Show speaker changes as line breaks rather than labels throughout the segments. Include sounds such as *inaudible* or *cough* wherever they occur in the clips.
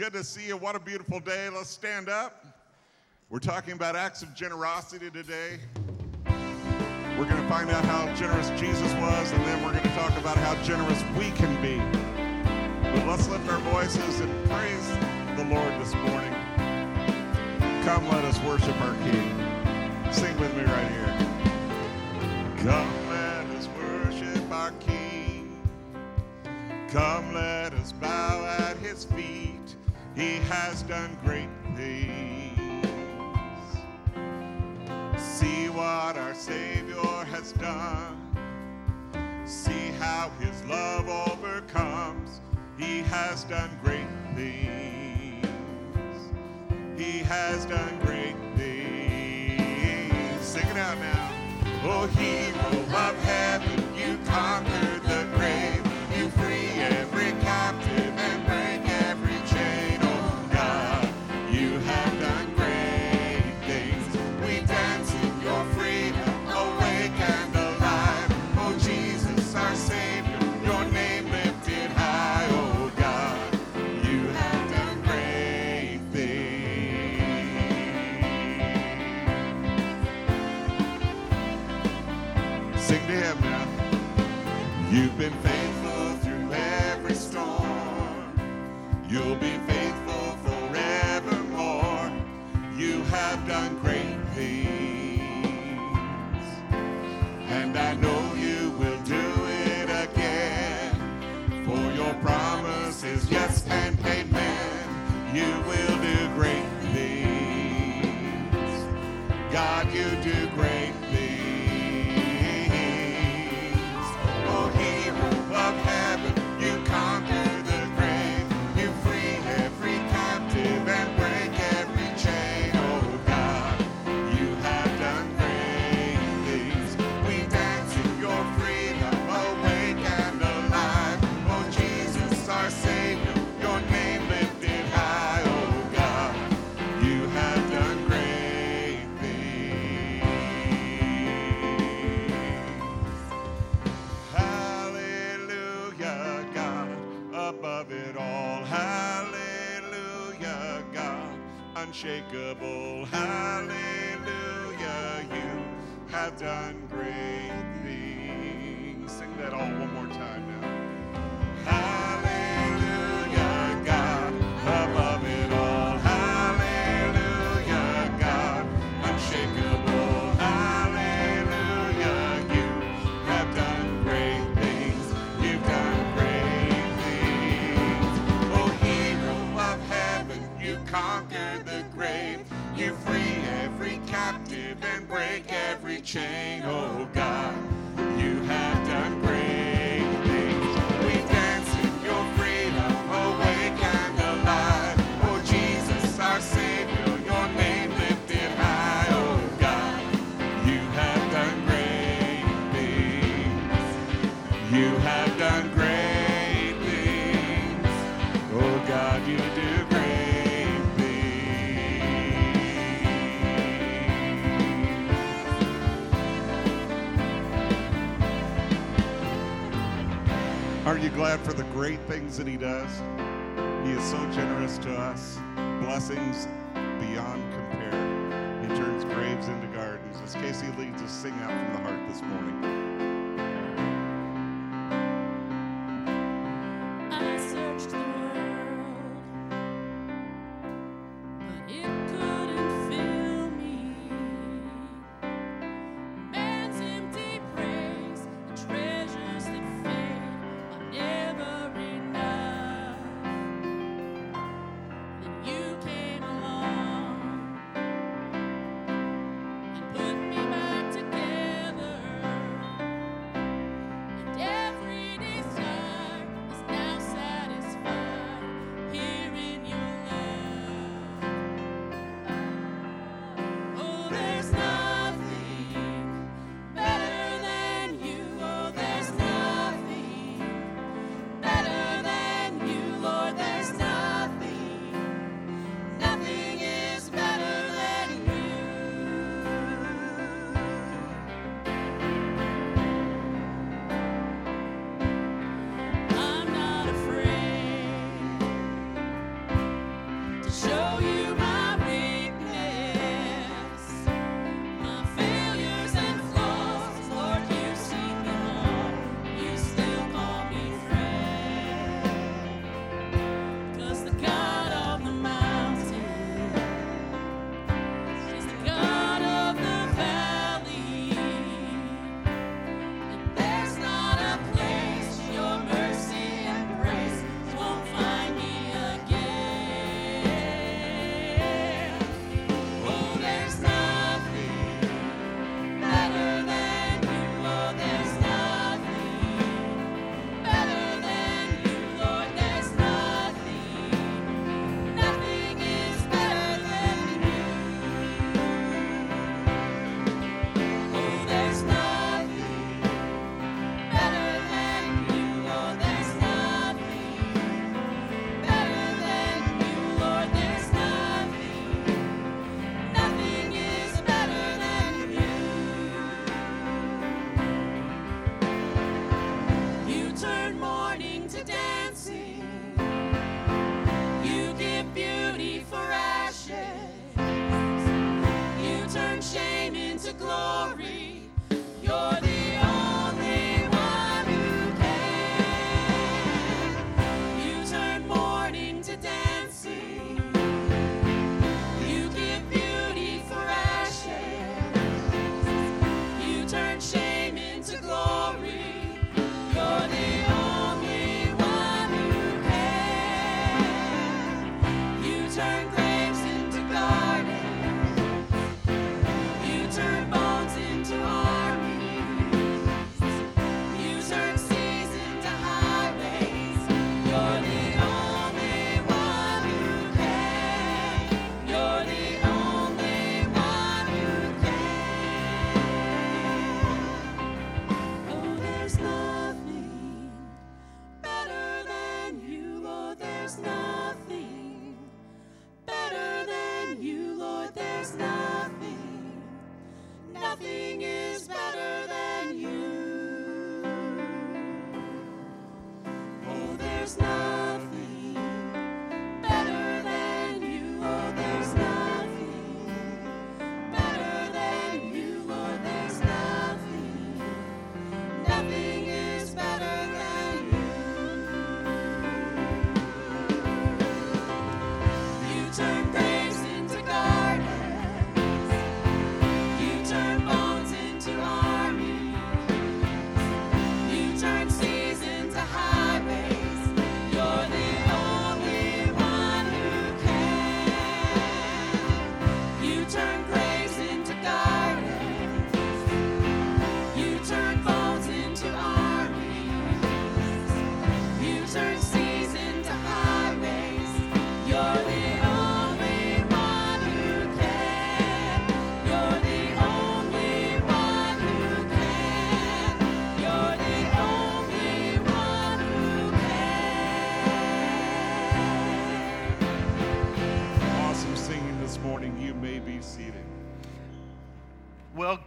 good to see you. What a beautiful day. Let's stand up. We're talking about acts of generosity today. We're going to find out how generous Jesus was, and then we're going to talk about how generous we can be. But let's lift our voices and praise the Lord this morning. Come, let us worship our King. Sing with me right here. Come, let us worship our King. Come, let us bow at his feet. He has done great things. See what our Savior has done. See how his love overcomes. He has done great things. He has done great things. Sing it out now. Oh, hero of heaven, you conquered You will do great things. God, you do great unshakable. Hallelujah, you have done great things. Sing that all one more time now. Chain. Oh, God, glad for the great things that He does? He is so generous to us, blessings beyond compare. He turns graves into gardens. As Casey leads us, sing out from the heart this morning.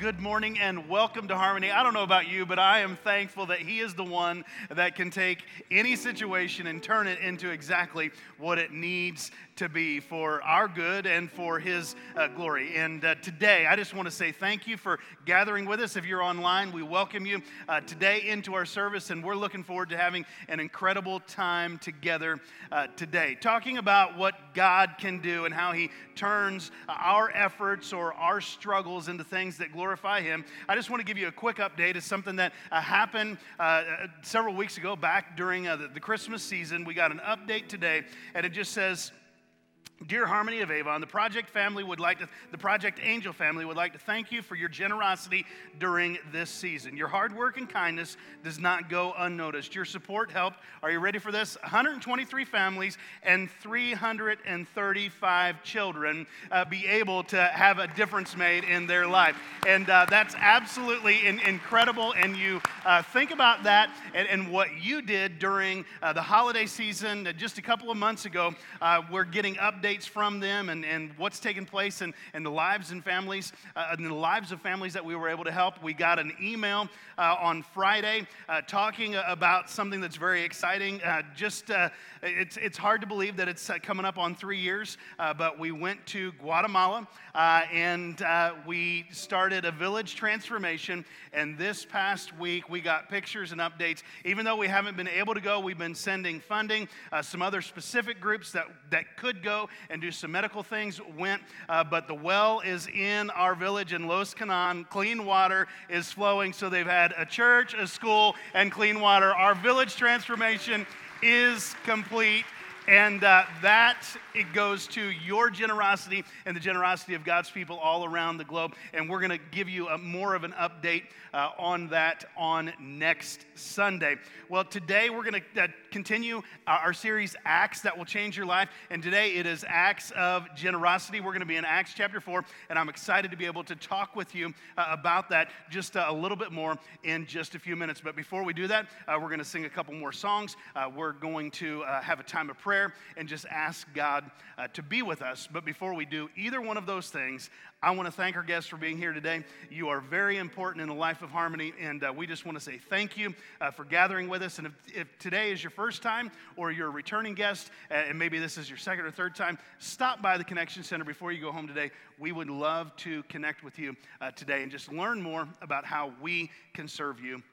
Good morning and welcome to Harmony. I don't know about you, but I am thankful that He is the one that can take any situation and turn it into exactly what it needs to be for our good and for His uh, glory. And uh, today, I just want to say thank you for gathering with us. If you're online, we welcome you uh, today into our service, and we're looking forward to having an incredible time together uh, today, talking about what God can do and how He turns our efforts or our struggles into things that glorify Him. I just want to give you a quick update. It's something that uh, happened uh, several weeks ago, back during uh, the, the Christmas season. We got an update today, and it just says, Dear Harmony of Avon, the Project family would like to, the Project Angel family would like to thank you for your generosity during this season. Your hard work and kindness does not go unnoticed. Your support helped, are you ready for this? 123 families and 335 children uh, be able to have a difference made in their life. And uh, that's absolutely in, incredible. And you uh, think about that and, and, what you did during uh, the holiday season uh, just a couple of months ago. Uh, we're getting updates from them and, and what's taking place in, in the lives and families, uh, the lives of families that we were able to help. We got an email uh, on Friday uh, talking about something that's very exciting. Uh, just uh, it's, it's hard to believe that it's uh, coming up on three years, but we went to Guatemala and we started a village transformation. And this past week, we got pictures and updates. Even though we haven't been able to go, we've been sending funding. some other specific groups that, that could go and do some medical things went, uh, but the well is in our village in Los Canan. Clean water is flowing, so they've had a church, a school, and clean water. Our village transformation is complete. And uh, that it goes to your generosity and the generosity of God's people all around the globe. And we're going to give you a, more of an update uh, on that on next Sunday. Well, today we're going to uh, continue our series Acts that will change your life. And today it is Acts of generosity. We're going to be in Acts chapter 4. And I'm excited to be able to talk with you uh, about that just uh, a little bit more in just a few minutes. But before we do that, uh, we're going to sing a couple more songs. we're going to have a time of prayer prayer and just ask God uh, to be with us. But before we do either one of those things, I want to thank our guests for being here today. You are very important in the life of Harmony, and uh, we just want to say thank you uh, for gathering with us. And if, if, today is your first time or you're a returning guest, uh, and maybe this is your second or third time, stop by the Connection Center before you go home today. We would love to connect with you uh, today and just learn more about how we can serve you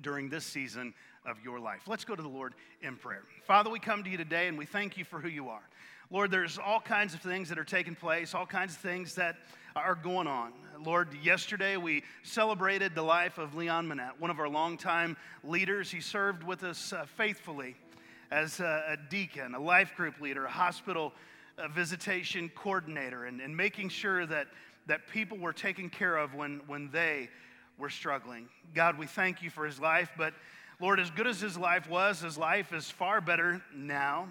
during this season of your life. Let's go to the Lord in prayer. Father, we come to you today and we thank you for who you are. Lord, there's all kinds of things that are taking place, all kinds of things that are going on. Lord, yesterday we celebrated the life of Leon Manette, one of our longtime leaders. He served with us uh, faithfully as a, a, deacon, a life group leader, a hospital uh, visitation coordinator, and, and making sure that, that people were taken care of when, when they were struggling. God, we thank you for his life, but Lord, as good as his life was, his life is far better now.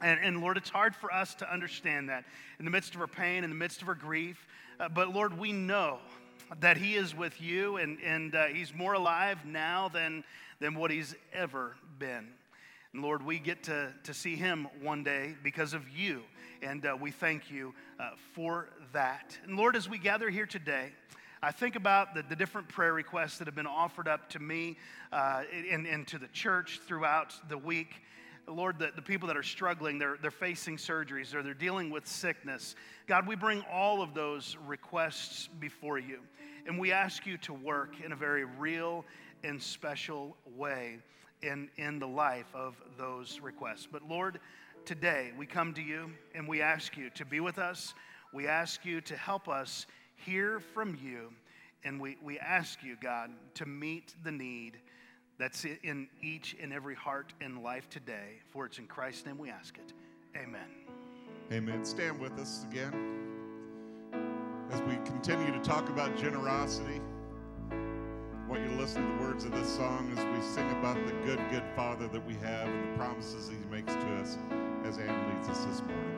And, and, Lord, it's hard for us to understand that in the midst of our pain, in the midst of our grief. Uh, but Lord, we know that He is with you and, and uh, He's more alive now than, than what He's ever been. And Lord, we get to, to see him one day because of you. And uh, we thank you uh, for that. And Lord, as we gather here today, I think about the, the different prayer requests that have been offered up to me uh, and, and to the church throughout the week. Lord, the, the people that are struggling, they're, they're facing surgeries or they're dealing with sickness. God, we bring all of those requests before you. And we ask you to work in a very real and special way in, in the life of those requests. But Lord, today we come to you and we ask you to be with us. We ask you to help us hear from you. And we, we ask you, God, to meet the need that's in each and every heart and life today. For it's in Christ's name we ask it. Amen.
Amen. Stand with us again as we continue to talk about generosity. I want you to listen to the words of this song as we sing about the good, good Father that we have and the promises He makes to us as Anne leads us this morning.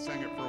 sang it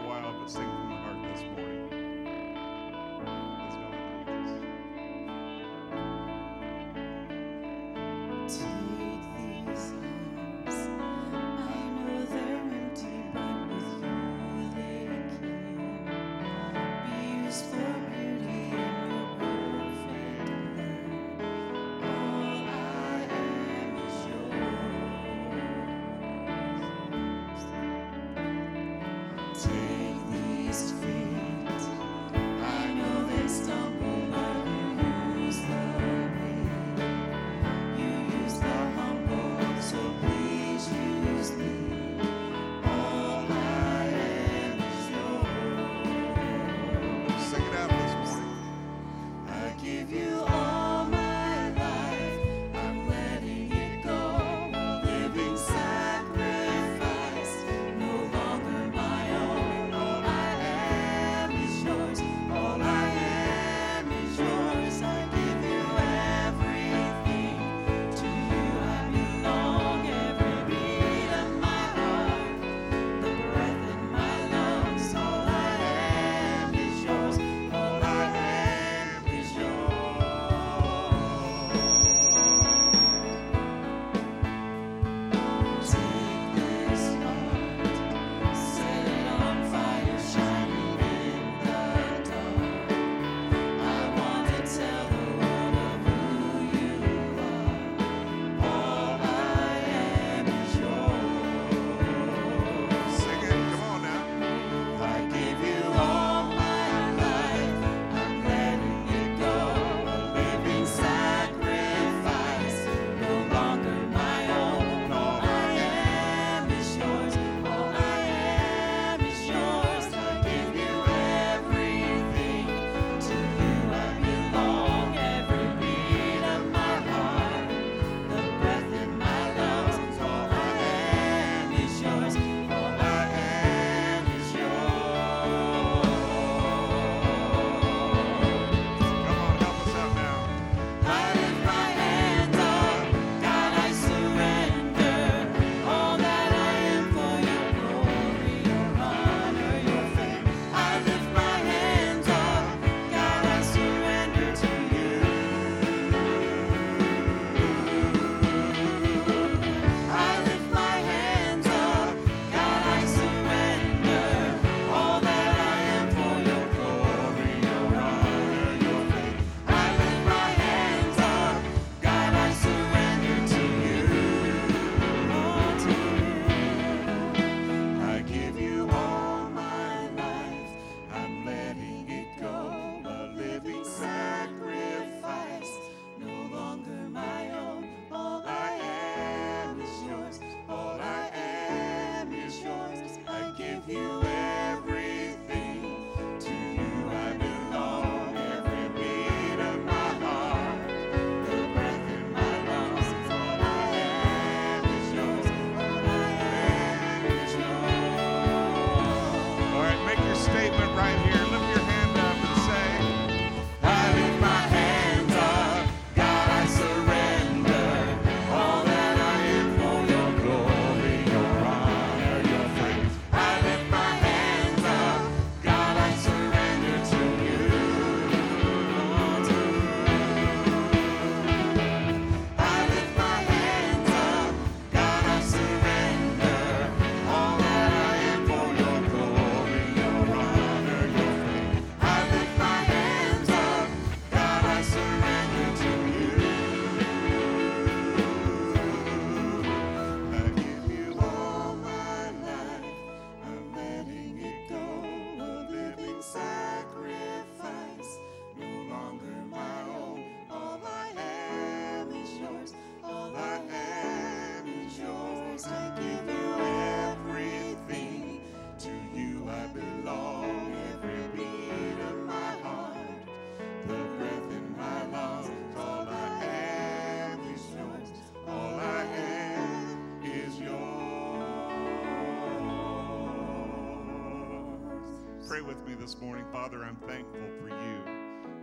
morning.
Father, I'm thankful for you,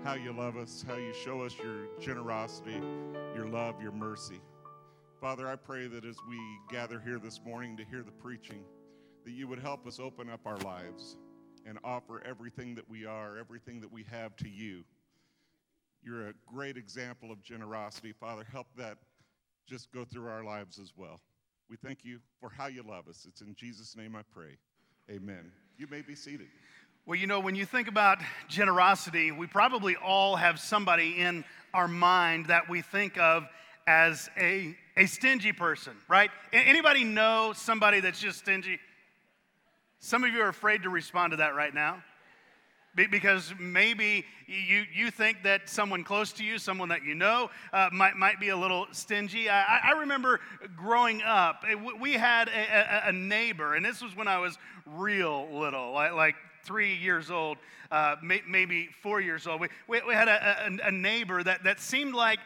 how you love us, how you show us your generosity, your love, your mercy. Father, I pray that as we gather here this morning to hear the preaching, that you would help us open up our lives and offer everything that we are, everything that we have to you. You're a great example of generosity. Father, help that just go through our lives as well. We thank you for how you love us. It's in Jesus' name I pray. Amen. You may be seated.
Well, you know, when you think about generosity, we probably all have somebody in our mind that we think of as a, a stingy person, right? Anybody know somebody that's just stingy? Some of you are afraid to respond to that right now because maybe you, you think that someone close to you, someone that you know, uh, might, might be a little stingy. I, I remember growing up, we had a, a, neighbor, and this was when I was real little, like, like three years old, uh, may, maybe four years old. We, we, we had a, a, neighbor that, that seemed like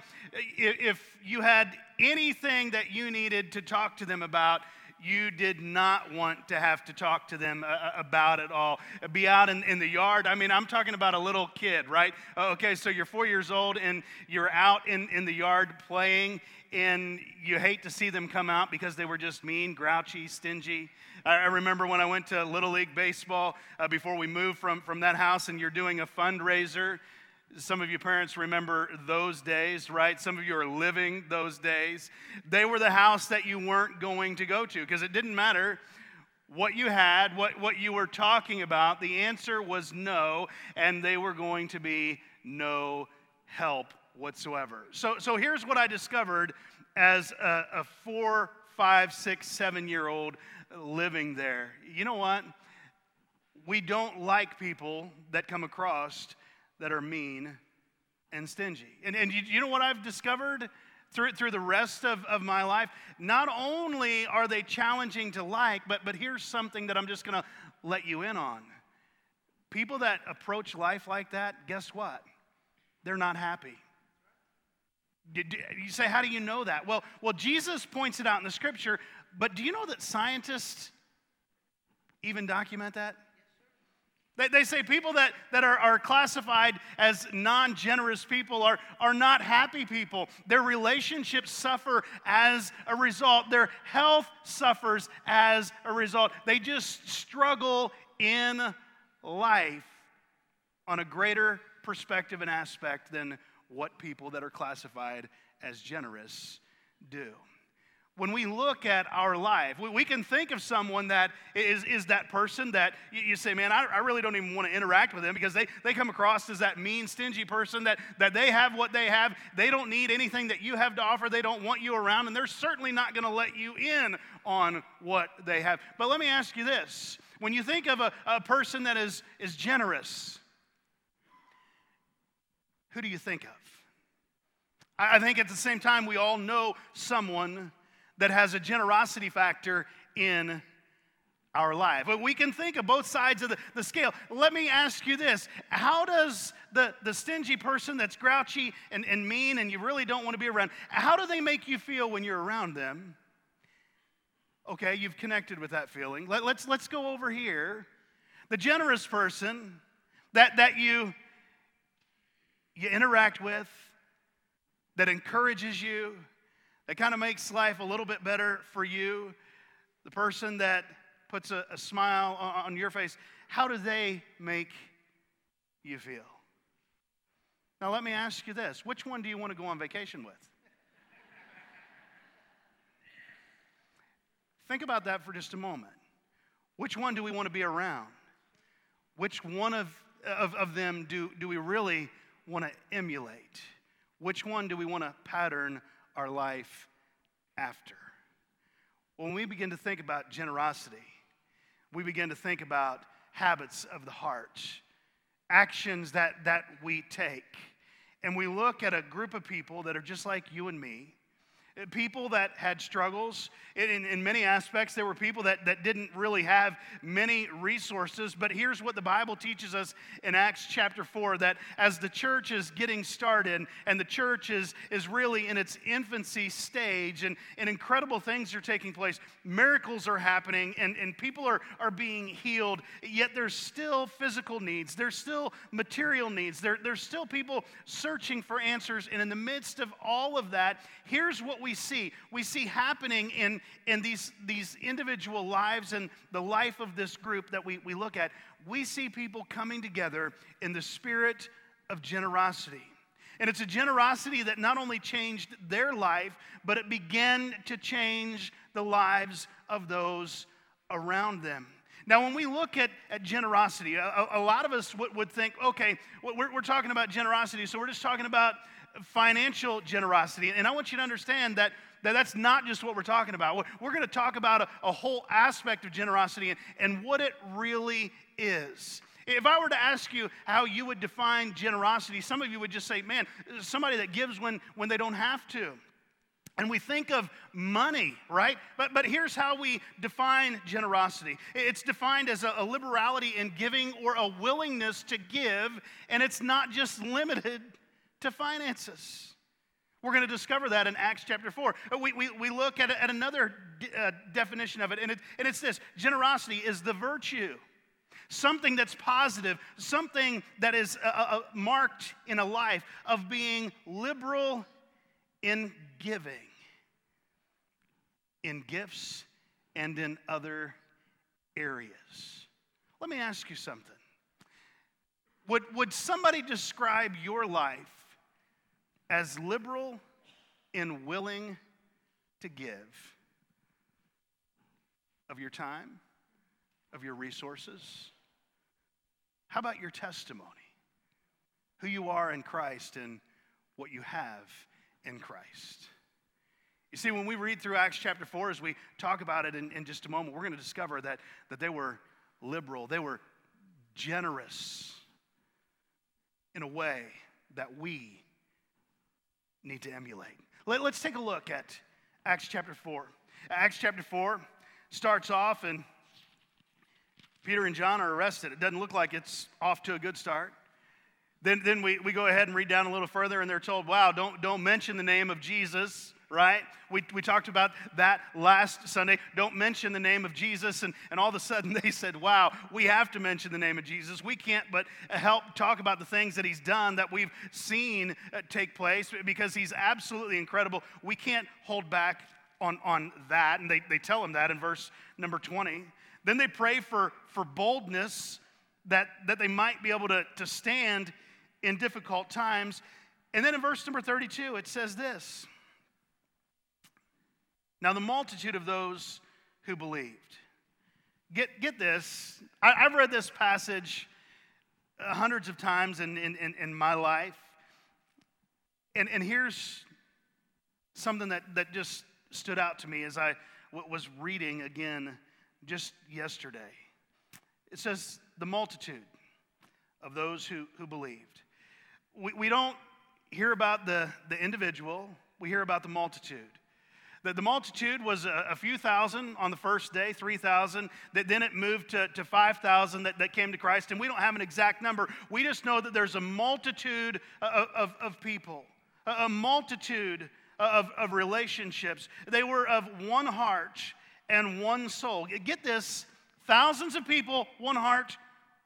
if you had anything that you needed to talk to them about, you did not want to have to talk to them uh, uh, about it all. Be out in, in the yard. I mean, I'm talking about a little kid, right? Uh, okay, so you're four years old and you're out in, in the yard playing, and you hate to see them come out because they were just mean, grouchy, stingy. I remember when I went to Little League Baseball uh, before we moved from, from that house, and you're doing a fundraiser. Some of you parents remember those days, right? Some of you are living those days. They were the house that you weren't going to go to because it didn't matter what you had, what, what you were talking about. The answer was no, and they were going to be no help whatsoever. So, so here's what I discovered as a, a four, five, six, seven year old living there. You know what? We don't like people that come across that are mean and stingy. And, and you, you know what I've discovered through, through the rest of, of my life? Not only are they challenging to like, but, but here's something that I'm just going to let you in on. People that approach life like that, guess what? They're not happy. You say, how do you know that? Well, well, Jesus points it out in the scripture, but do you know that scientists even document that? They, they say people that, that are, are classified as non generous people are, are not happy people. Their relationships suffer as a result, their health suffers as a result. They just struggle in life on a greater perspective and aspect than what people that are classified as generous do when we look at our life, we, can think of someone that is, is that person that you, say, man, I, I, really don't even want to interact with them because they, they come across as that mean, stingy person that, that they have what they have. They don't need anything that you have to offer. They don't want you around, and they're certainly not going to let you in on what they have. But let me ask you this when you think of a, a person that is, is generous, who do you think of? I think at the same time, we all know someone that has a generosity factor in our life. But we can think of both sides of the, the scale. Let me ask you this How does the, the stingy person that's grouchy and, and mean and you really don't want to be around, how do they make you feel when you're around them? Okay, you've connected with that feeling. Let, let's, let's go over here. The generous person that, that you, you interact with, that encourages you, that kind of makes life a little bit better for you, the person that puts a, a smile on, on your face, how do they make you feel? Now, let me ask you this which one do you want to go on vacation with? Think about that for just a moment. Which one do we want to be around? Which one of, of, of them do, do we really want to emulate? Which one do we want to pattern our life after. When we begin to think about generosity, we begin to think about habits of the heart, actions that, that we take. And we look at a group of people that are just like you and me, Uh, people that had struggles. In, in, many aspects, there were people that, that didn't really have many resources. But here's what the Bible teaches us in Acts chapter 4 that as the church is getting started and the church is, is really in its infancy stage and, and incredible things are taking place, miracles are happening and, and people are, are being healed, yet there's still physical needs, there's still material needs, there, there's still people searching for answers. And in the midst of all of that, here's what we see we see happening in, in these, these individual lives and the life of this group that we, we look at. We see people coming together in the spirit of generosity. And it's a generosity that not only changed their life, but it began to change the lives of those around them. Now, when we look at, at generosity, a, a lot of us would, would think, okay, we're, we're talking about generosity, so we're just talking about financial generosity. And I want you to understand that, that that's not just what we're talking about. We're, we're going to talk about a, a, whole aspect of generosity and, and what it really is. If I were to ask you how you would define generosity, some of you would just say, man, somebody that gives when, when they don't have to. And we think of money, right? But, but here's how we define generosity it's defined as a, a liberality in giving or a willingness to give, and it's not just limited to finances. We're going to discover that in Acts chapter 4. Uh, we, we, we look at, at another uh, definition of it, and, it, and it's this generosity is the virtue, something that's positive, something that is uh, uh, uh, marked in a life of being liberal in giving, in gifts, and in other areas. Let me ask you something. Would, would somebody describe your life as liberal and willing to give of your time, of your resources? How about your testimony? Who you are in Christ and what you have in Christ. You see, when we read through Acts chapter 4, as we talk about it in, in just a moment, we're going to discover that, that they were liberal, they were generous in a way that we need to emulate. Let, us take a look at Acts chapter 4. Acts chapter 4 starts off, and Peter and John are arrested. It doesn't look like it's off to a good start. Then, then we, we go ahead and read down a little further, and they're told, wow, don't, don't mention the name of Jesus right? We, we talked about that last Sunday. Don't mention the name of Jesus. And, and all of a sudden *laughs* they said, wow, we have to mention the name of Jesus. We can't but help talk about the things that he's done that we've seen uh, take place because he's absolutely incredible. We can't hold back on, on that. And they, they tell him that in verse number 20. Then they pray for, for boldness that, that they might be able to, to stand in difficult times. And then in verse number 32, it says this now, the multitude of those who believed. Get, get this. I, have read this passage hundreds of times in, in, in, in my life. And, and here's something that, that just stood out to me as I was reading again just yesterday. It says, the multitude of those who, who believed. We, we don't hear about the, the individual, we hear about the multitude. The, the multitude was a, a, few thousand on the first day, 3,000. That then it moved to, to 5,000 that, that came to Christ. And we don't have an exact number. We just know that there's a multitude uh, of, of, of people, a, a multitude uh, of, of relationships. They were of one heart and one soul. Get this thousands of people, one heart,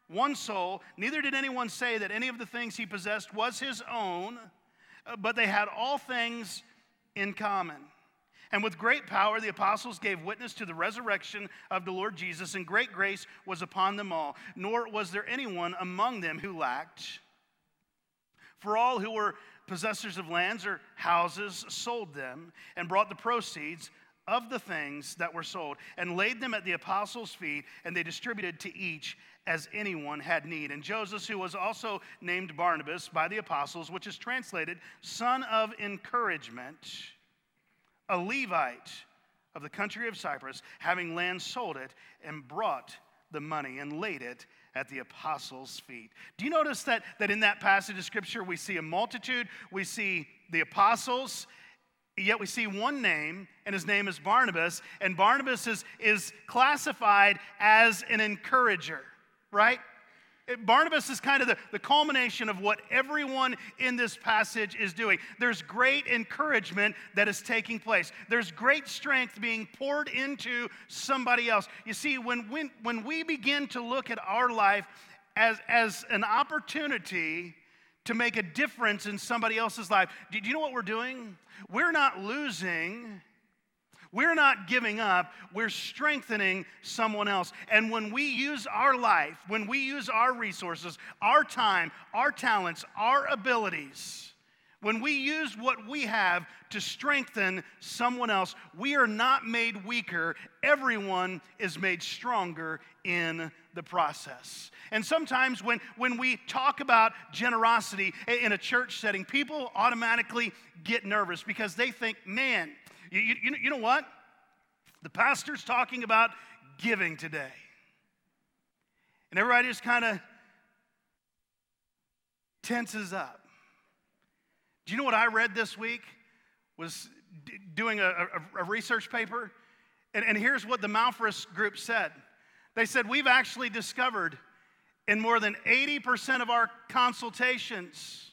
one soul. Neither did anyone say that any of the things he possessed was his own, uh, but they had all things in common. And with great power, the apostles gave witness to the resurrection of the Lord Jesus, and great grace was upon them all. Nor was there anyone among them who lacked. For all who were possessors of lands or houses sold them and brought the proceeds of the things that were sold and laid them at the apostles' feet, and they distributed to each as anyone had need. And Joseph, who was also named Barnabas by the apostles, which is translated son of encouragement, a Levite of the country of Cyprus, having land, sold it and brought the money and laid it at the apostles' feet. Do you notice that, that in that passage of scripture we see a multitude, we see the apostles, Yet we see one name, and his name is Barnabas, and Barnabas is, is classified as an encourager, right? Barnabas is kind of the, the culmination of what everyone in this passage is doing. There's great encouragement that is taking place, there's great strength being poured into somebody else. You see, when, when, when we begin to look at our life as, as an opportunity to make a difference in somebody else's life, do you know what we're doing? We're not losing we're not giving up, we're strengthening someone else. And when we use our life, when we use our resources, our time, our talents, our abilities, when we use what we have to strengthen someone else, we are not made weaker. Everyone is made stronger in the process. And sometimes when, when we talk about generosity in a church setting, people automatically get nervous because they think, man, you, you, you know what? The pastor's talking about giving today. And everybody just kind of tenses up. Do you know what I read this week? Was d- doing a, a, a, research paper. And, and here's what the Malphurs group said they said, We've actually discovered in more than 80% of our consultations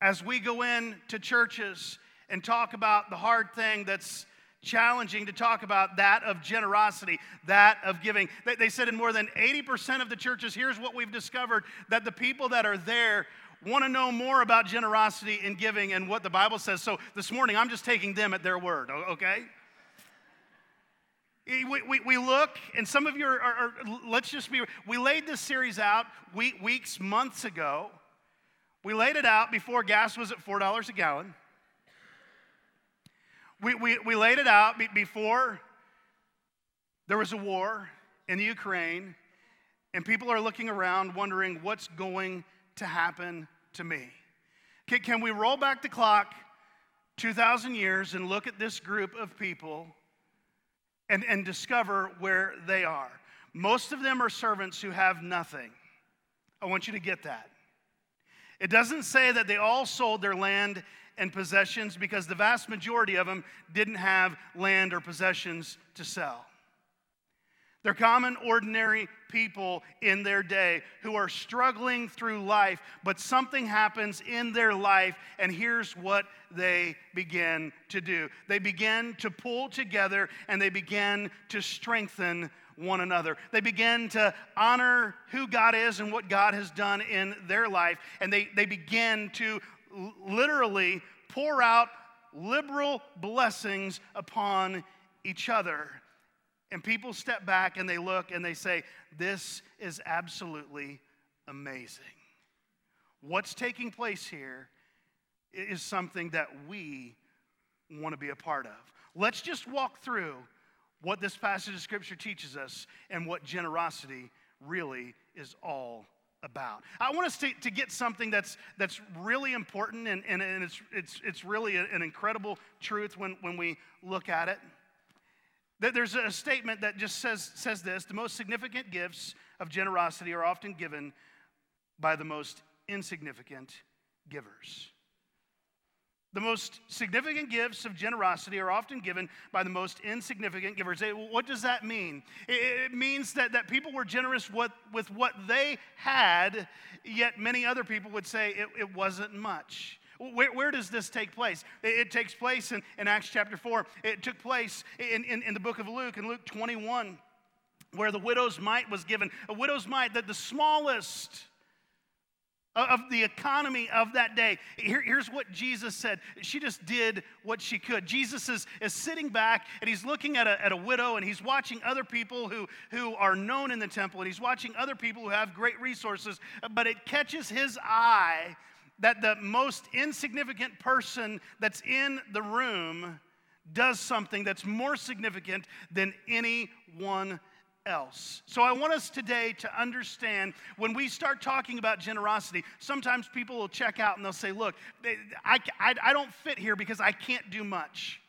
as we go in to churches and talk about the hard thing that's challenging to talk about that of generosity, that of giving. They, they said in more than 80% of the churches, here's what we've discovered that the people that are there want to know more about generosity and giving and what the Bible says. So this morning, I'm just taking them at their word, okay? We, we, we look, and some of you are, are, are, let's just be, we laid this series out weeks, months ago. We laid it out before gas was at $4 a gallon. We, we, we laid it out before there was a war in the Ukraine, and people are looking around wondering what's going to happen to me. Can, can we roll back the clock 2,000 years and look at this group of people and, and discover where they are? Most of them are servants who have nothing. I want you to get that. It doesn't say that they all sold their land and possessions because the vast majority of them didn't have land or possessions to sell. They're common, ordinary people in their day who are struggling through life, but something happens in their life, and here's what they begin to do they begin to pull together and they begin to strengthen one another. They begin to honor who God is and what God has done in their life, and they, they begin to literally pour out liberal blessings upon each other. And people step back and they look and they say, This is absolutely amazing. What's taking place here is something that we want to be a part of. Let's just walk through what this passage of scripture teaches us and what generosity really is all about. I want us to, to get something that's, that's really important and, and, and it's, it's, it's really an incredible truth when, when we look at it. That There's a statement that just says, says this the most significant gifts of generosity are often given by the most insignificant givers. The most significant gifts of generosity are often given by the most insignificant givers. Eh, what does that mean? It means that, that people were generous with, with what they had, yet many other people would say it, it wasn't much. Where, where, does this take place? It, it takes place in, in, Acts chapter 4. It took place in, in, in the book of Luke, in Luke 21, where the widow's mite was given. A widow's mite, that the smallest of the economy of that day. Here, here's what Jesus said. She just did what she could. Jesus is, is sitting back and he's looking at a, at a widow and he's watching other people who, who are known in the temple and he's watching other people who have great resources, but it catches his eye that the most insignificant person that's in the room does something that's more significant than anyone else. So I want us today to understand when we start talking about generosity, sometimes people will check out and they'll say, Look, I, I, I don't fit here because I can't do much.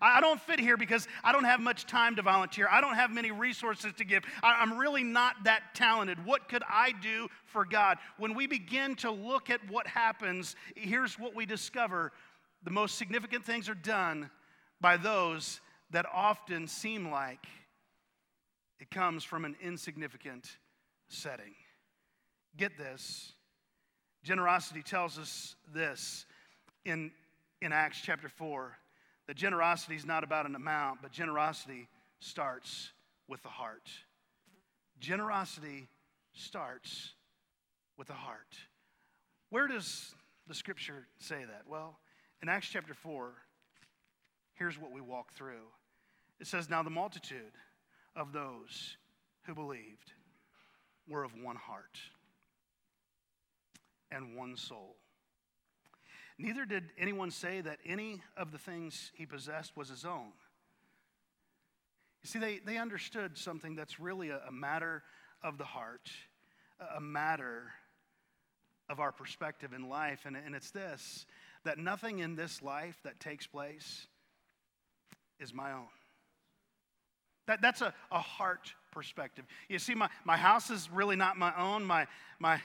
I don't fit here because I don't have much time to volunteer. I don't have many resources to give. I'm really not that talented. What could I do for God? When we begin to look at what happens, here's what we discover the most significant things are done by those that often seem like it comes from an insignificant setting. Get this. Generosity tells us this in, in Acts chapter 4 that generosity is not about an amount, but generosity starts with the heart. Generosity starts with the heart. Where does the scripture say that? Well, in Acts chapter 4, here's what we walk through. It says, Now the multitude of those who believed were of one heart and one soul. Neither did anyone say that any of the things he possessed was his own. You see, they, they understood something that's really a, a matter of the heart, a, a matter of our perspective in life. And, and it's this that nothing in this life that takes place is my own. That, that's a, a heart perspective. You see, my, my house is really not my own. My, my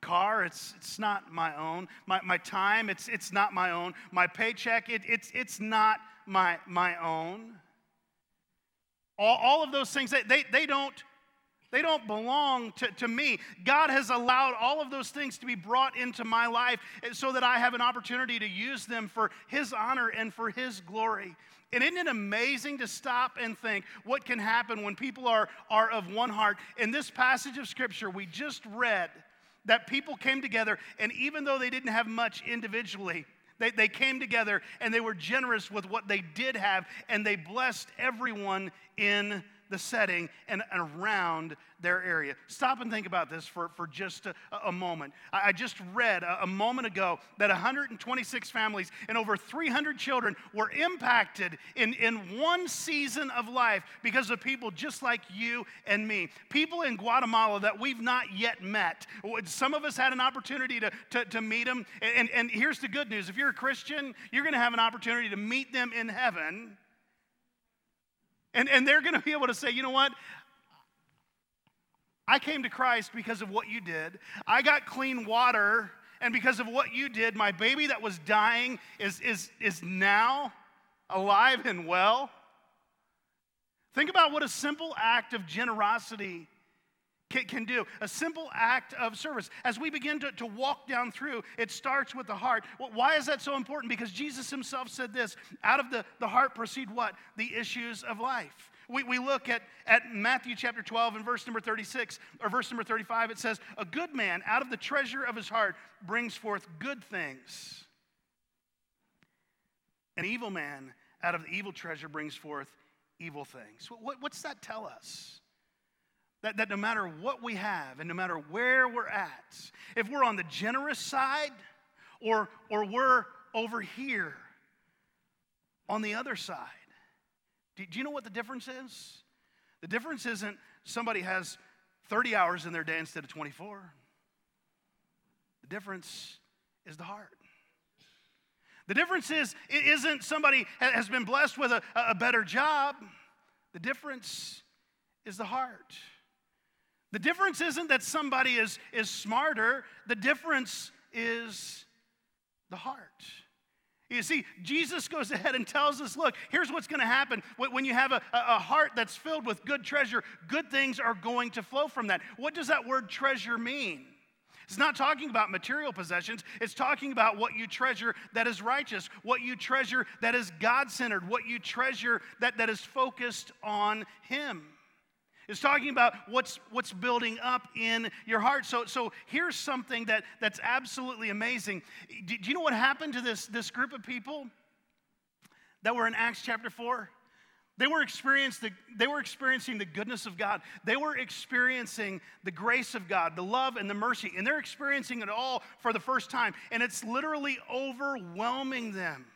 car, it's, it's not my own. My, my time, it's, it's not my own. My paycheck, it, it's, it's not my, my own. All, all of those things, they, they, they don't they don't belong to, to me. God has allowed all of those things to be brought into my life so that I have an opportunity to use them for His honor and for His glory. And isn't it amazing to stop and think what can happen when people are, are of one heart? In this passage of Scripture we just read, that people came together, and even though they didn't have much individually, they, they came together and they were generous with what they did have, and they blessed everyone in the setting and, around their area. Stop and think about this for, for just a, a moment. I, I, just read a, a moment ago that 126 families and over 300 children were impacted in, in one season of life because of people just like you and me. People in Guatemala that we've not yet met. Some of us had an opportunity to, to, to meet them. And, and here's the good news if you're a Christian, you're going to have an opportunity to meet them in heaven. And, and they're going to be able to say, you know what? I came to Christ because of what you did. I got clean water, and because of what you did, my baby that was dying is, is, is now alive and well. Think about what a simple act of generosity can, can do. A simple act of service. As we begin to, to walk down through, it starts with the heart. Well, why is that so important? Because Jesus himself said this out of the, the heart proceed what? The issues of life. We, we look at, at Matthew chapter 12 and verse number 36 or verse number 35. It says, A good man out of the treasure of his heart brings forth good things. An evil man out of the evil treasure brings forth evil things. What, what's that tell us? That, that no matter what we have and no matter where we're at, if we're on the generous side or, or we're over here on the other side, do, do you know what the difference is? The difference isn't somebody has 30 hours in their day instead of 24. The difference is the heart. The difference is, it isn't somebody has been blessed with a, a better job. The difference is the heart. The difference isn't that somebody is, is smarter, the difference is the heart. You see, Jesus goes ahead and tells us look, here's what's going to happen. When you have a, a heart that's filled with good treasure, good things are going to flow from that. What does that word treasure mean? It's not talking about material possessions. It's talking about what you treasure that is righteous, what you treasure that is God centered, what you treasure that, that is focused on Him. It's talking about what's, what's building up in your heart. So, so here's something that, that's absolutely amazing. Do, do you know what happened to this, this group of people that were in Acts chapter 4? They were, the, they were experiencing the goodness of God. They were experiencing the grace of God, the love and the mercy, and they're experiencing it all for the first time. And it's literally overwhelming them.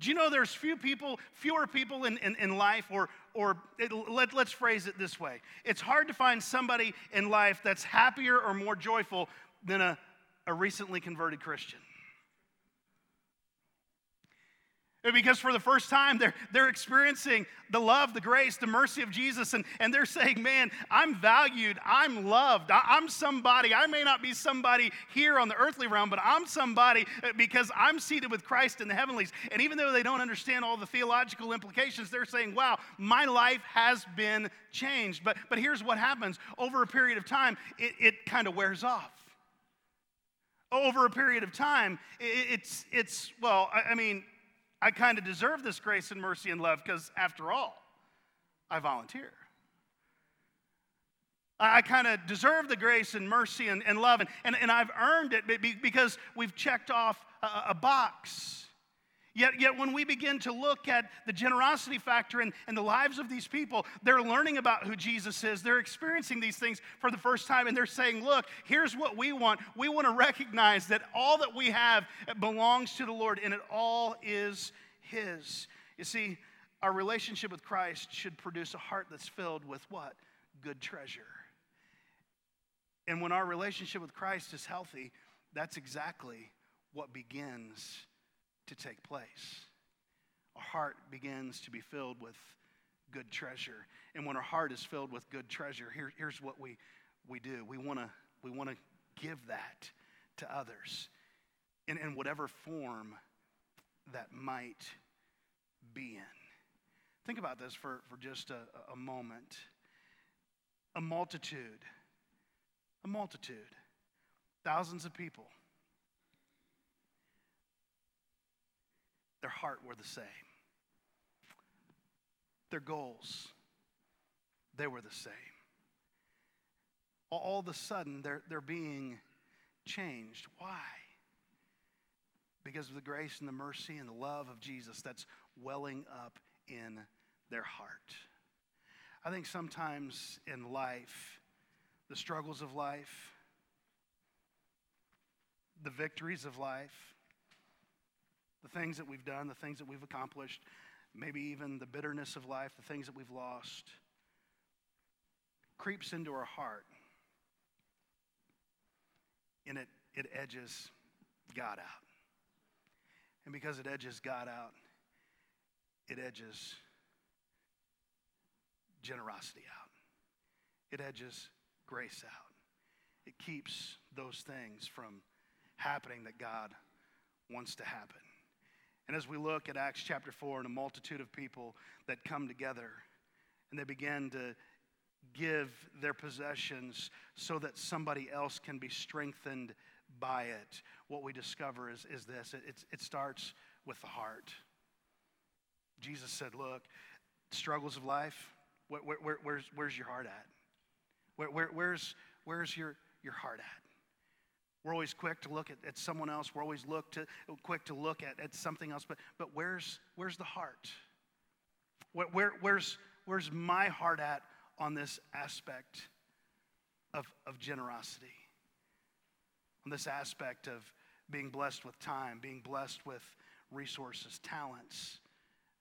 Do you know there's few people, fewer people in, in, in life, or, or it, let, let's phrase it this way it's hard to find somebody in life that's happier or more joyful than a, a recently converted Christian. Because for the first time, they're, they're experiencing the love, the grace, the mercy of Jesus, and, and they're saying, Man, I'm valued, I'm loved, I, I'm somebody. I may not be somebody here on the earthly realm, but I'm somebody uh, because I'm seated with Christ in the heavenlies. And even though they don't understand all the theological implications, they're saying, Wow, my life has been changed. But, but here's what happens over a period of time, it, it kind of wears off over a period of time, it's, it's well, I mean, I kind of deserve this grace and mercy and love because, after all, I volunteer. I kind of deserve the grace and mercy and, and love, and, and, and I've earned it because we've checked off a, a box. Yet, yet, when we begin to look at the generosity factor in, in the lives of these people, they're learning about who Jesus is. They're experiencing these things for the first time, and they're saying, Look, here's what we want. We want to recognize that all that we have belongs to the Lord, and it all is His. You see, our relationship with Christ should produce a heart that's filled with what? Good treasure. And when our relationship with Christ is healthy, that's exactly what begins to take place. Our heart begins to be filled with good treasure. And when our heart is filled with good treasure, here, here's what we, we do we want to we wanna give that to others in, in whatever form that might be in. Think about this for, for just a, a moment. A multitude, a multitude, thousands of people Their heart were the same. Their goals, they were the same. All of a sudden, they're, they're being changed. Why? Because of the grace and the mercy and the love of Jesus that's welling up in their heart. I think sometimes in life, the struggles of life, the victories of life, the things that we've done, the things that we've accomplished, maybe even the bitterness of life, the things that we've lost, creeps into our heart and it, it edges God out. And because it edges God out, it edges generosity out. It edges grace out. It keeps those things from happening that God wants to happen. And as we look at Acts chapter 4 and a multitude of people that come together and they begin to give their possessions so that somebody else can be strengthened by it, what we discover is, is this it, it starts with the heart. Jesus said, Look, struggles of life, where, where, where's, where's your heart at? Where, where, where's, where's your, your heart at? We're always quick to look at, at someone else. We're always look to, quick to look at, at something else. But, but where's, where's the heart? Where, where, where's, where's my heart at on this aspect of, of generosity? On this aspect of being blessed with time, being blessed with resources, talents.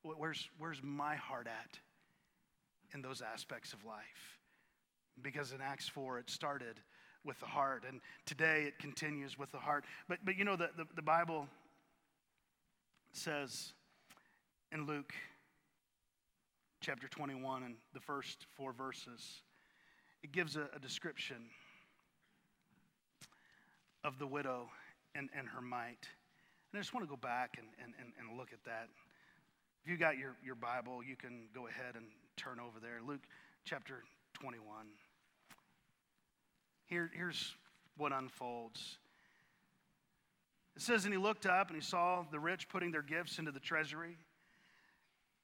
Where's, where's my heart at in those aspects of life? Because in Acts 4, it started with the heart. And today it continues with the heart. But, but you know, the, the, the Bible says in Luke chapter 21 and the first four verses, it gives a, a description of the widow and, and her mite. And I just want to go back and, and, and, and look at that. If you got your, your Bible, you can go ahead and turn over there. Luke chapter 21. Here, here's what unfolds. It says, And he looked up and he saw the rich putting their gifts into the treasury.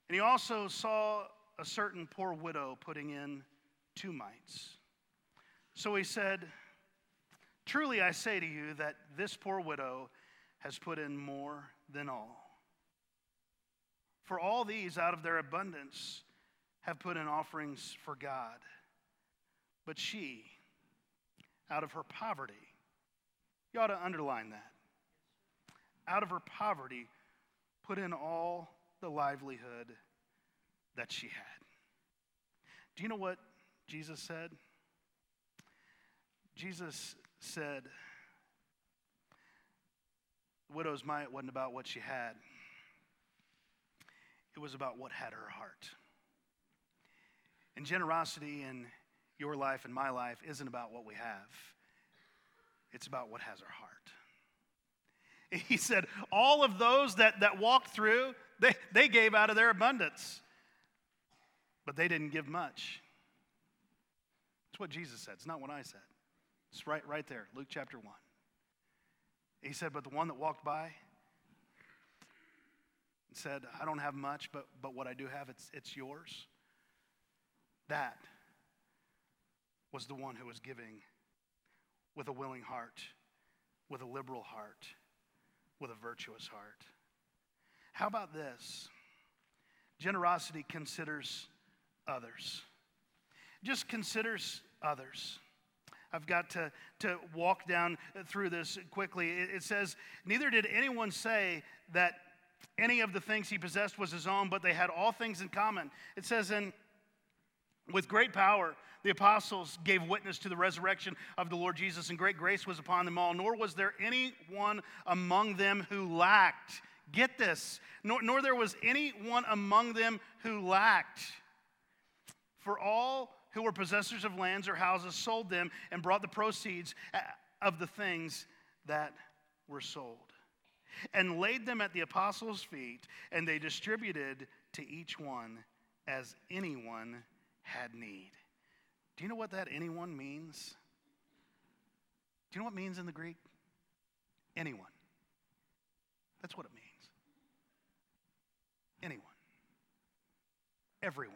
And he also saw a certain poor widow putting in two mites. So he said, Truly I say to you that this poor widow has put in more than all. For all these out of their abundance have put in offerings for God. But she, out of her poverty. You ought to underline that. Out of her poverty, put in all the livelihood that she had. Do you know what Jesus said? Jesus said, the widow's mite wasn't about what she had. it was about what had her heart. And generosity in your life and my life isn't about what we have, it's about what has our heart. *laughs* He said, All of those that, that walked through, they, they gave out of their abundance, but they didn't give much. It's what Jesus said. It's not what I said. It's right, right there, Luke chapter 1. He said, But the one that walked by and said, I don't have much, but, but what I do have, it's, it's yours. That was the one who was giving with a willing heart, with a liberal heart, with a virtuous heart. How about this? Generosity considers others. Just considers others. I've got to, to walk down through this quickly. It, it says, Neither did anyone say that any of the things he possessed was his own, but they had all things in common. It says, in with great power, the apostles gave witness to the resurrection of the Lord Jesus, and great grace was upon them all. Nor was there anyone among them who lacked. Get this, nor, nor there was anyone among them who lacked. For all who were possessors of lands or houses sold them and brought the proceeds uh, of the things that were sold and laid them at the apostles' feet, and they distributed to each one as anyone had need. Do you know what that anyone means? Do you know what it means in the Greek? Anyone. That's what it means. Anyone. Everyone.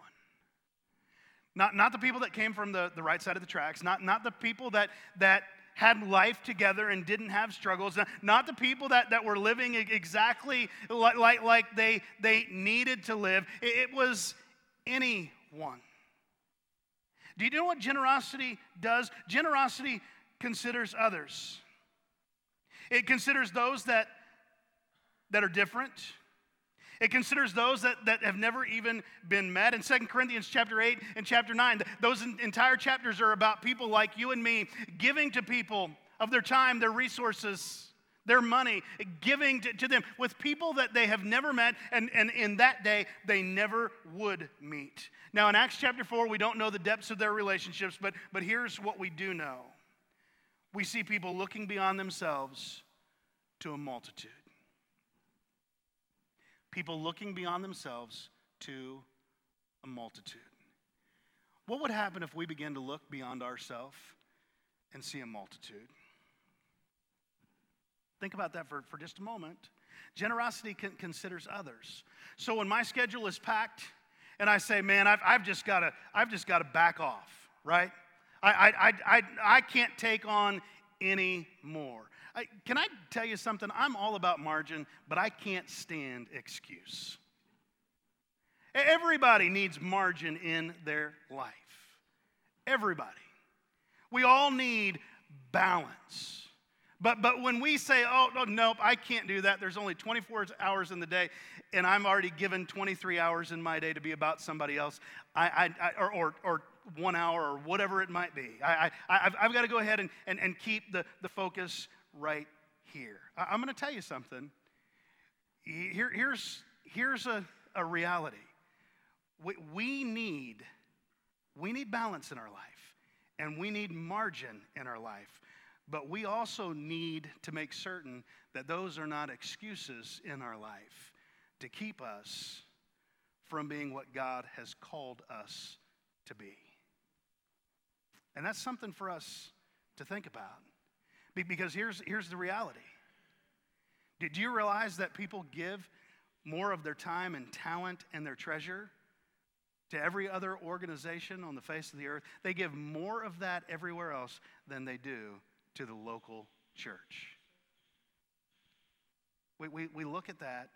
Not, not the people that came from the, the right side of the tracks, not, not the people that, that had life together and didn't have struggles, not the people that, that were living exactly like, like, like they, they needed to live. It, it was anyone. Do you know what generosity does? Generosity considers others. It considers those that, that are different. It considers those that, that have never even been met. In 2 Corinthians chapter 8 and chapter 9, those entire chapters are about people like you and me giving to people of their time, their resources, their money, giving to, to, them with people that they have never met, and, and in that day they never would meet. Now, in Acts chapter 4, we don't know the depths of their relationships, but, but here's what we do know we see people looking beyond themselves to a multitude. People looking beyond themselves to a multitude. What would happen if we begin to look beyond ourselves and see a multitude? Think about that for, for just a moment. Generosity con- considers others. So when my schedule is packed and I say, man, I've, I've just got to, back off, right? I, I, I, I, can't take on any more. I, can I tell you something? I'm all about margin, but I can't stand excuse. Everybody needs margin in their life. Everybody. We all need balance. But, but when we say, oh, no, nope, I can't do that, there's only 24 hours in the day, and I'm already given 23 hours in my day to be about somebody else, I, I, I or, or, or, one hour or whatever it might be. I, I, I've, I've got to go ahead and, and, and keep the, the focus right here. I, I'm going to tell you something. Here, here's, here's a, a reality. We, we, need, we need balance in our life, and we need margin in our life. But we also need to make certain that those are not excuses in our life to keep us from being what God has called us to be. And that's something for us to think about. Because here's, here's the reality. Did you realize that people give more of their time and talent and their treasure to every other organization on the face of the earth? They give more of that everywhere else than they do to the local church. We, we, we look at that.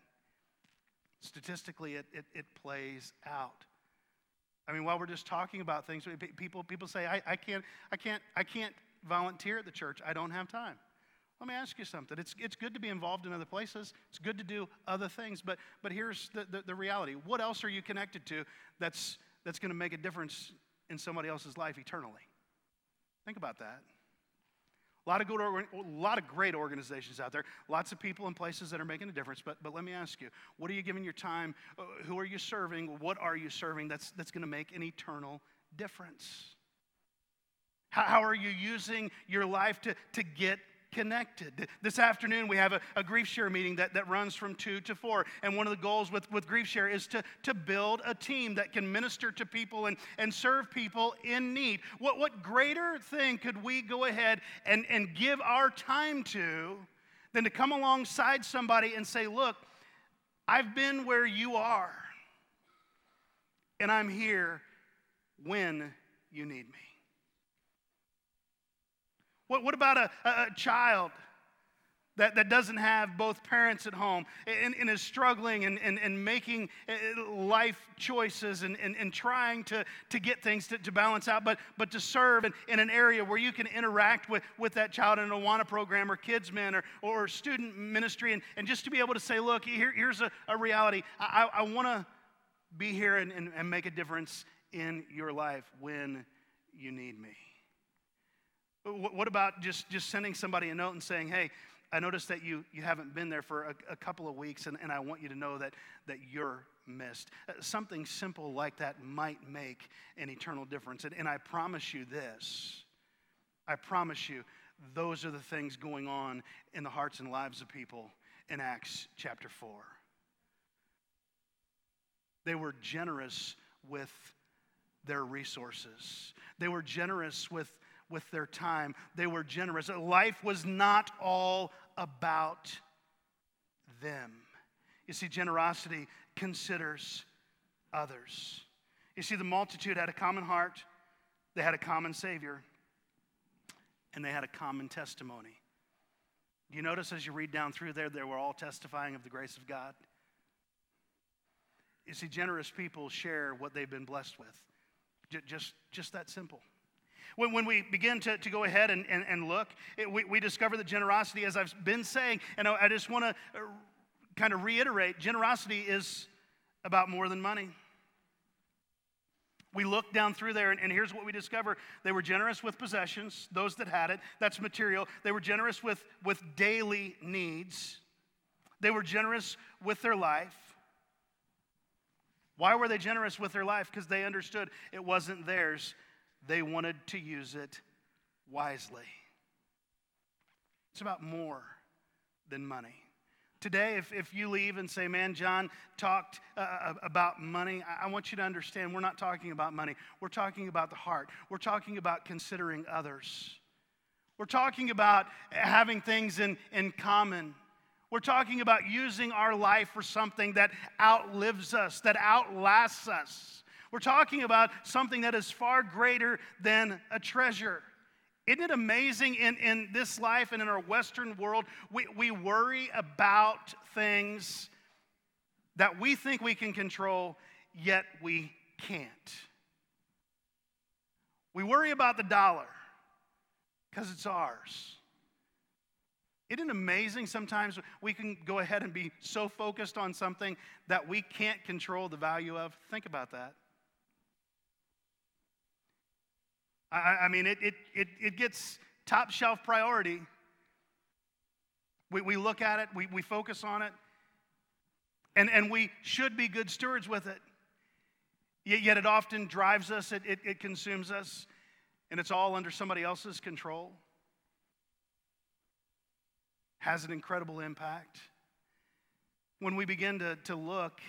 Statistically, it, it, it plays out. I mean, while we're just talking about things, people, people say, I, I, can't, I, can't, I can't volunteer at the church. I don't have time. Let me ask you something. It's, it's good to be involved in other places. It's good to do other things. But, but here's the, the, the reality. What else are you connected to that's, that's going to make a difference in somebody else's life eternally? Think about that. A lot of, good, a lot of great organizations out there, lots of people and places that are making a difference. But, but let me ask you, what are you giving your time? Uh, Who are you serving? What are you serving that's, that's going to make an eternal difference? How, how are you using your life to, to get connected. This afternoon, we have a, a, grief share meeting that, that runs from 2 to 4. And one of the goals with, with grief share is to, to build a team that can minister to people and, and serve people in need. What, what greater thing could we go ahead and, and give our time to than to come alongside somebody and say, Look, I've been where you are, and I'm here when you need me. What, what about a, a, child that, that doesn't have both parents at home and, and is struggling and, and, and making uh, life choices and, and, and trying to, to get things to, to balance out, but, but to serve in, in an area where you can interact with, with that child in an Awana program or KidsMin or, or student ministry and, and just to be able to say, look, here, here's a, a reality. I, I want to be here and, and, and make a difference in your life when you need me. What about just, just sending somebody a note and saying, hey, I noticed that you, you haven't been there for a, a couple of weeks, and, and I want you to know that, that you're missed. Uh, something simple like that might make an eternal difference. And, and I promise you this I promise you, those are the things going on in the hearts and lives of people in Acts chapter 4. They were generous with their resources, they were generous with with their time. They were generous. Life was not all about them. You see, generosity considers others. You see, the multitude had a common heart, they had a common Savior, and they had a common testimony. Do you notice as you read down through there, they were all testifying of the grace of God? You see, generous people share what they've been blessed with. Just, just that simple. When, when we begin to, to go ahead and, and, and look, it, we, we discover that generosity, as I've been saying, and I, I just want to uh, kind of reiterate generosity is about more than money. We look down through there, and, and, here's what we discover. They were generous with possessions, those that had it, that's material. They were generous with, with daily needs, they were generous with their life. Why were they generous with their life? Because they understood it wasn't theirs, they wanted to use it wisely. It's about more than money. Today, if, if you leave and say, Man, John talked uh, uh about money, I, I want you to understand we're not talking about money. We're talking about the heart. We're talking about considering others. We're talking about having things in, in common. We're talking about using our life for something that outlives us, that outlasts us. We're talking about something that is far greater than a treasure. Isn't it amazing in, in this life and in our Western world, we, we worry about things that we think we can control, yet we can't. We worry about the dollar because it's ours. Isn't it amazing sometimes we can go ahead and be so focused on something that we can't control the value of? Think about that. I, I mean, it, it, it, it gets top shelf priority. We, we look at it, we, we focus on it, and, and we should be good stewards with it. Yet, yet it often drives us, it, it, it consumes us, and it's all under somebody else's control. Has an incredible impact. When we begin to, to look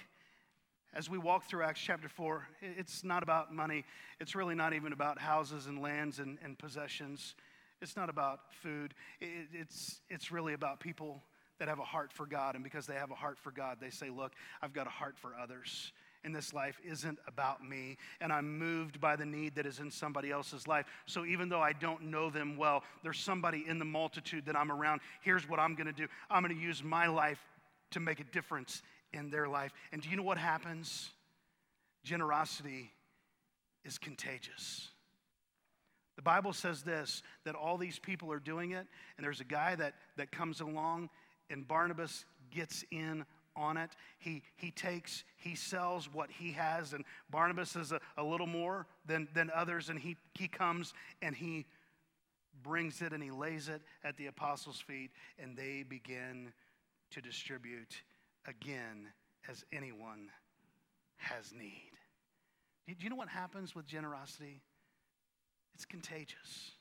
as we walk through Acts chapter 4, it's not about money. It's really not even about houses and lands and, and possessions. It's not about food. It, it's, it's really about people that have a heart for God. And because they have a heart for God, they say, Look, I've got a heart for others. And this life isn't about me. And I'm moved by the need that is in somebody else's life. So even though I don't know them well, there's somebody in the multitude that I'm around. Here's what I'm going to do I'm going to use my life to make a difference in their life. And do you know what happens? Generosity is contagious. The Bible says this that all these people are doing it, and there's a guy that, that comes along, and Barnabas gets in on it. He, he takes, he sells what he has, and Barnabas is a, a little more than, than others, and he, he comes and he brings it and he lays it at the apostles' feet, and they begin to distribute again as anyone has need. Do you know what happens with generosity? It's contagious.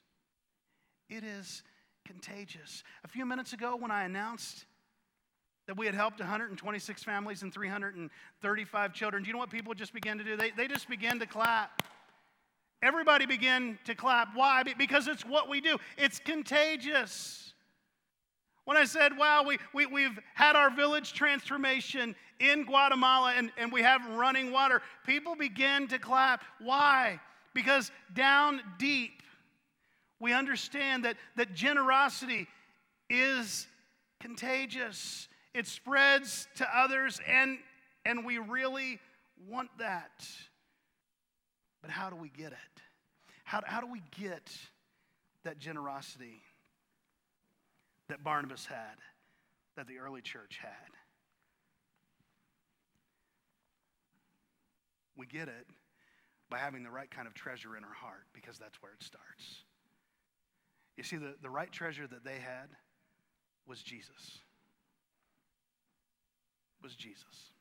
It is contagious. A few minutes ago, when I announced that we had helped 126 families and 335 children, do you know what people just began to do? They, they just began to clap. Everybody began to clap. Why? Because it's what we do, it's contagious. When I said, wow, we, we, we've had our village transformation in Guatemala and, and we have running water, people began to clap. Why? Because down deep, we understand that, that generosity is contagious. It spreads to others, and, and we really want that. But how do we get it? How, how do we get that generosity that Barnabas had, that the early church had? We get it by having the right kind of treasure in our heart because that's where it starts. You see, the, the right treasure that they had was Jesus. Was Jesus.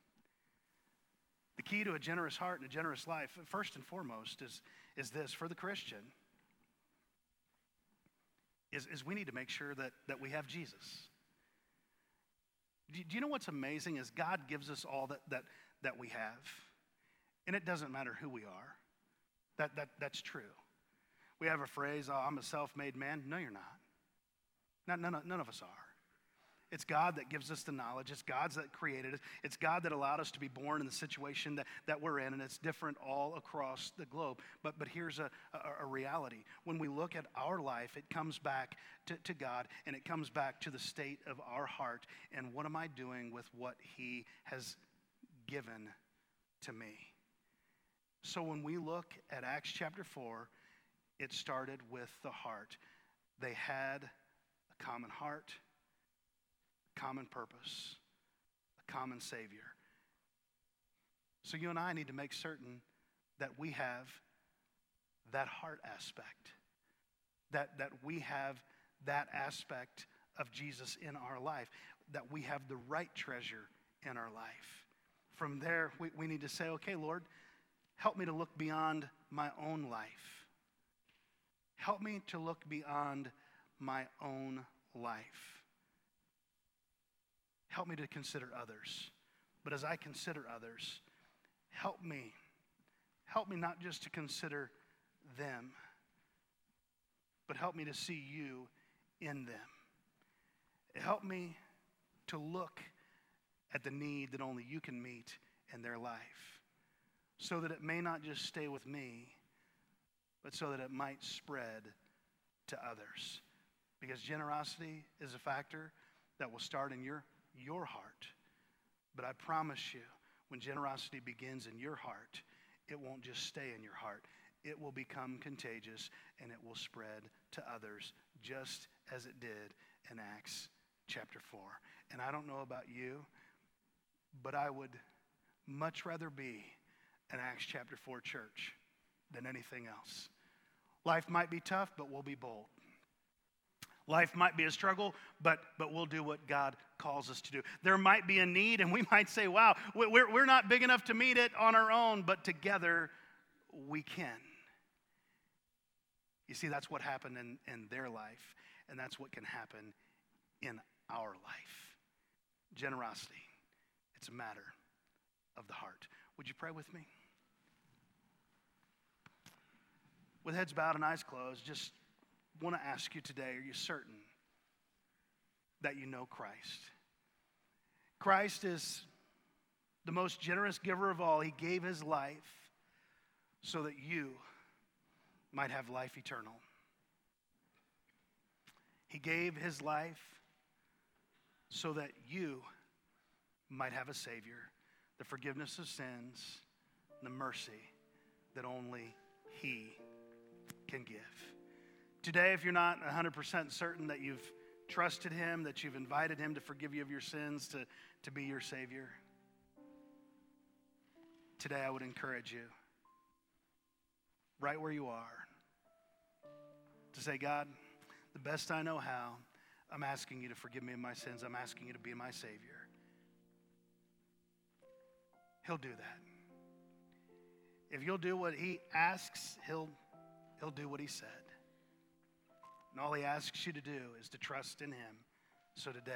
The key to a generous heart and a generous life, first and foremost, is, is this for the Christian, is, is we need to make sure that, that we have Jesus. Do, do you know what's amazing is God gives us all that, that, that we have, and it doesn't matter who we are. That, that, that's true. We have a phrase, oh, I'm a self made man. No, you're not. not none, of, none of us are. It's God that gives us the knowledge. It's God that created us. It's God that allowed us to be born in the situation that, that we're in, and it's different all across the globe. But, but here's a, a, a reality. When we look at our life, it comes back to, to God, and it comes back to the state of our heart. And what am I doing with what He has given to me? So when we look at Acts chapter 4, it started with the heart. They had a common heart common purpose, a common Savior. So you and I need to make certain that we have that heart aspect, that, that we have that aspect of Jesus in our life, that we have the right treasure in our life. From there, we, we need to say, okay, Lord, help me to look beyond my own life. Help me to look beyond my own life. Help me to consider others. But as I consider others, help me. Help me not just to consider them, but help me to see you in them. Help me to look at the need that only you can meet in their life so that it may not just stay with me, but so that it might spread to others. Because generosity is a factor that will start in your your heart. But I promise you, when generosity begins in your heart, it won't just stay in your heart. It will become contagious and it will spread to others, just as it did in Acts chapter 4. And I don't know about you, but I would much rather be an Acts chapter 4 church than anything else. Life might be tough, but we'll be bold. Life might be a struggle, but, but we'll do what God calls us to do. There might be a need, and we *laughs* might say, wow, we're, we're not big enough to meet it on our own, but together we can. You see, that's what happened in, in their life, and that's what can happen in our life. Generosity, it's a matter of the heart. Would you pray with me? With heads bowed and eyes closed, just want to ask you today are you certain that you know Christ? Christ is the most generous giver of all. He gave his life so that you might have life eternal. He gave his life so that you might have a Savior, the forgiveness of sins, the mercy that only He can give. Today, if you're not 100% certain that you've trusted Him, that you've invited Him to forgive you of your sins, to, to be your Savior, today I would encourage you, right where you are, to say, God, the best I know how, I'm asking you to forgive me of my sins. I'm asking you to be my Savior. He'll do that. If you'll do what He asks, He'll, he'll do what He said. And all He asks you to do is to trust in Him. So today,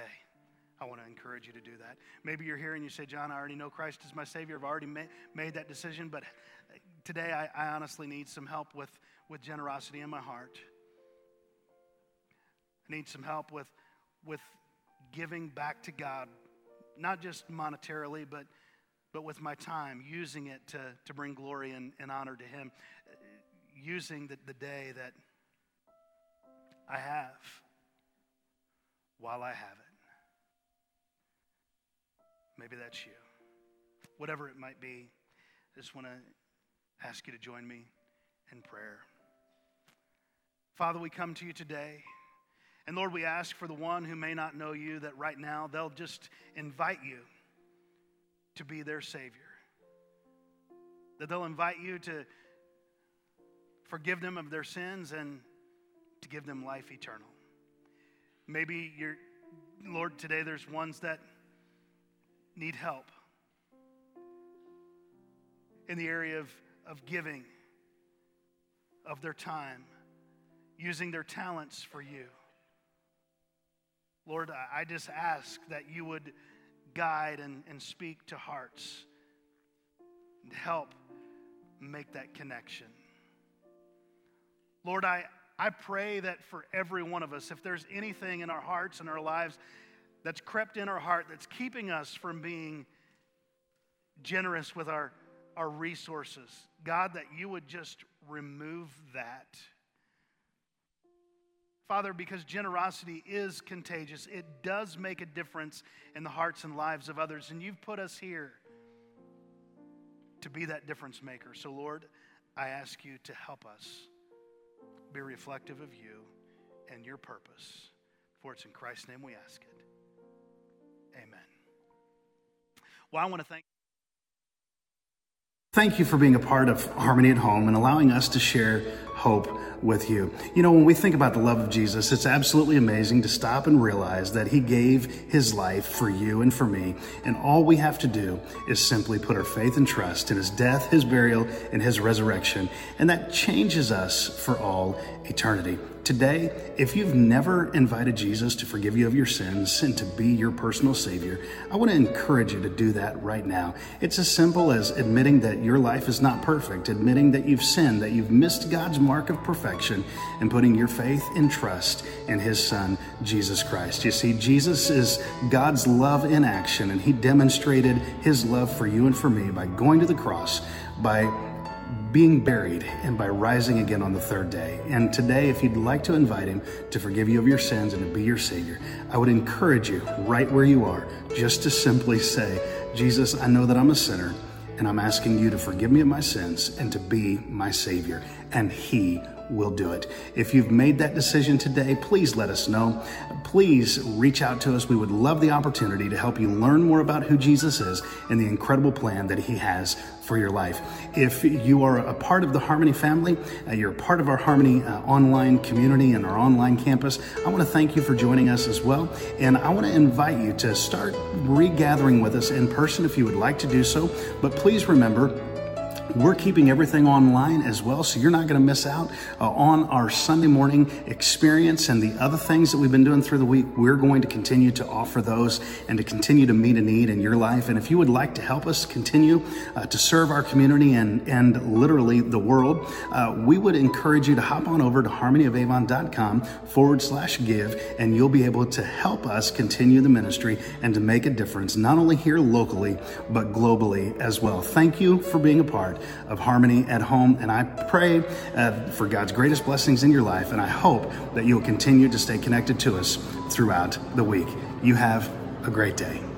I want to encourage you to do that. Maybe you're here and you say, John, I already know Christ is my Savior. I've already ma- made that decision, but uh, today I, I honestly need some help with, with generosity in my heart. I need some help with, with giving back to God, not just monetarily, but, but with my time, using it to, to bring glory and, and honor to Him, uh, using the, the day that I have while I have it. Maybe that's you. Whatever it might be, I just want to ask you to join me in prayer. Father, we come to you today. And Lord, we ask for the one who may not know you that right now they'll just invite you to be their Savior. That they'll invite you to forgive them of their sins and to give them life eternal. Maybe you're, Lord, today there's ones that need help in the area of, of giving of their time, using their talents for you. Lord, I just ask that you would guide and, and speak to hearts and help make that connection. Lord, I, I pray that for every one of us, if there's anything in our hearts and our lives that's crept in our heart that's keeping us from being generous with our, our resources. God, that you would just remove that. Father, because generosity is contagious, it does make a difference in the hearts and lives of others. And you've put us here to be that difference maker. So, Lord, I ask you to help us be reflective of you and your purpose. For it's in Christ's name we ask it. Amen. Well, I want to thank. Thank you for being a part of Harmony at Home and allowing us to share hope with you. You know, when we think about the love of Jesus, it's absolutely amazing to stop and realize that He gave His life for you and for me. And all we have to do is simply put our faith and trust in His death, His burial, and His resurrection. And that changes us for all eternity. Today, if you've never invited Jesus to forgive you of your sins and to be your personal Savior, I want to encourage you to do that right now. It's as simple as admitting that your life is not perfect, admitting that you've sinned, that you've missed God's mark of perfection, and putting your faith and trust in His Son, Jesus Christ. You see, Jesus is God's love in action, and He demonstrated His love for you and for me by going to the cross, by being buried and by rising again on the third day. And today, if you'd like to invite him to forgive you of your sins and to be your Savior, I would encourage you right where you are just to simply say, Jesus, I know that I'm a sinner and I'm asking you to forgive me of my sins and to be my Savior. And He will do it. If you've made that decision today, please let us know. Please reach out to us. We would love the opportunity to help you learn more about who Jesus is and the incredible plan that He has for your life. If you are a part of the Harmony family, uh, you're part of our Harmony uh, online community and our online campus, I want to thank you for joining us as well. And I want to invite you to start regathering with us in person if you would like to do so. But please remember, we're keeping everything online as well, so you're not going to miss out uh, on our Sunday morning experience and the other things that we've been doing through the week. We're going to continue to offer those and to continue to meet a need in your life. And if you would like to help us continue uh, to serve our community and, and literally the world, uh, we would encourage you to hop on over to harmonyofavon.com forward slash give, and you'll be able to help us continue the ministry and to make a difference, not only here locally, but globally as well. Thank you for being a part of Harmony at Home. And I pray uh, for God's greatest blessings in your life. And I hope that you'll continue to stay connected to us throughout the week. You have a great day.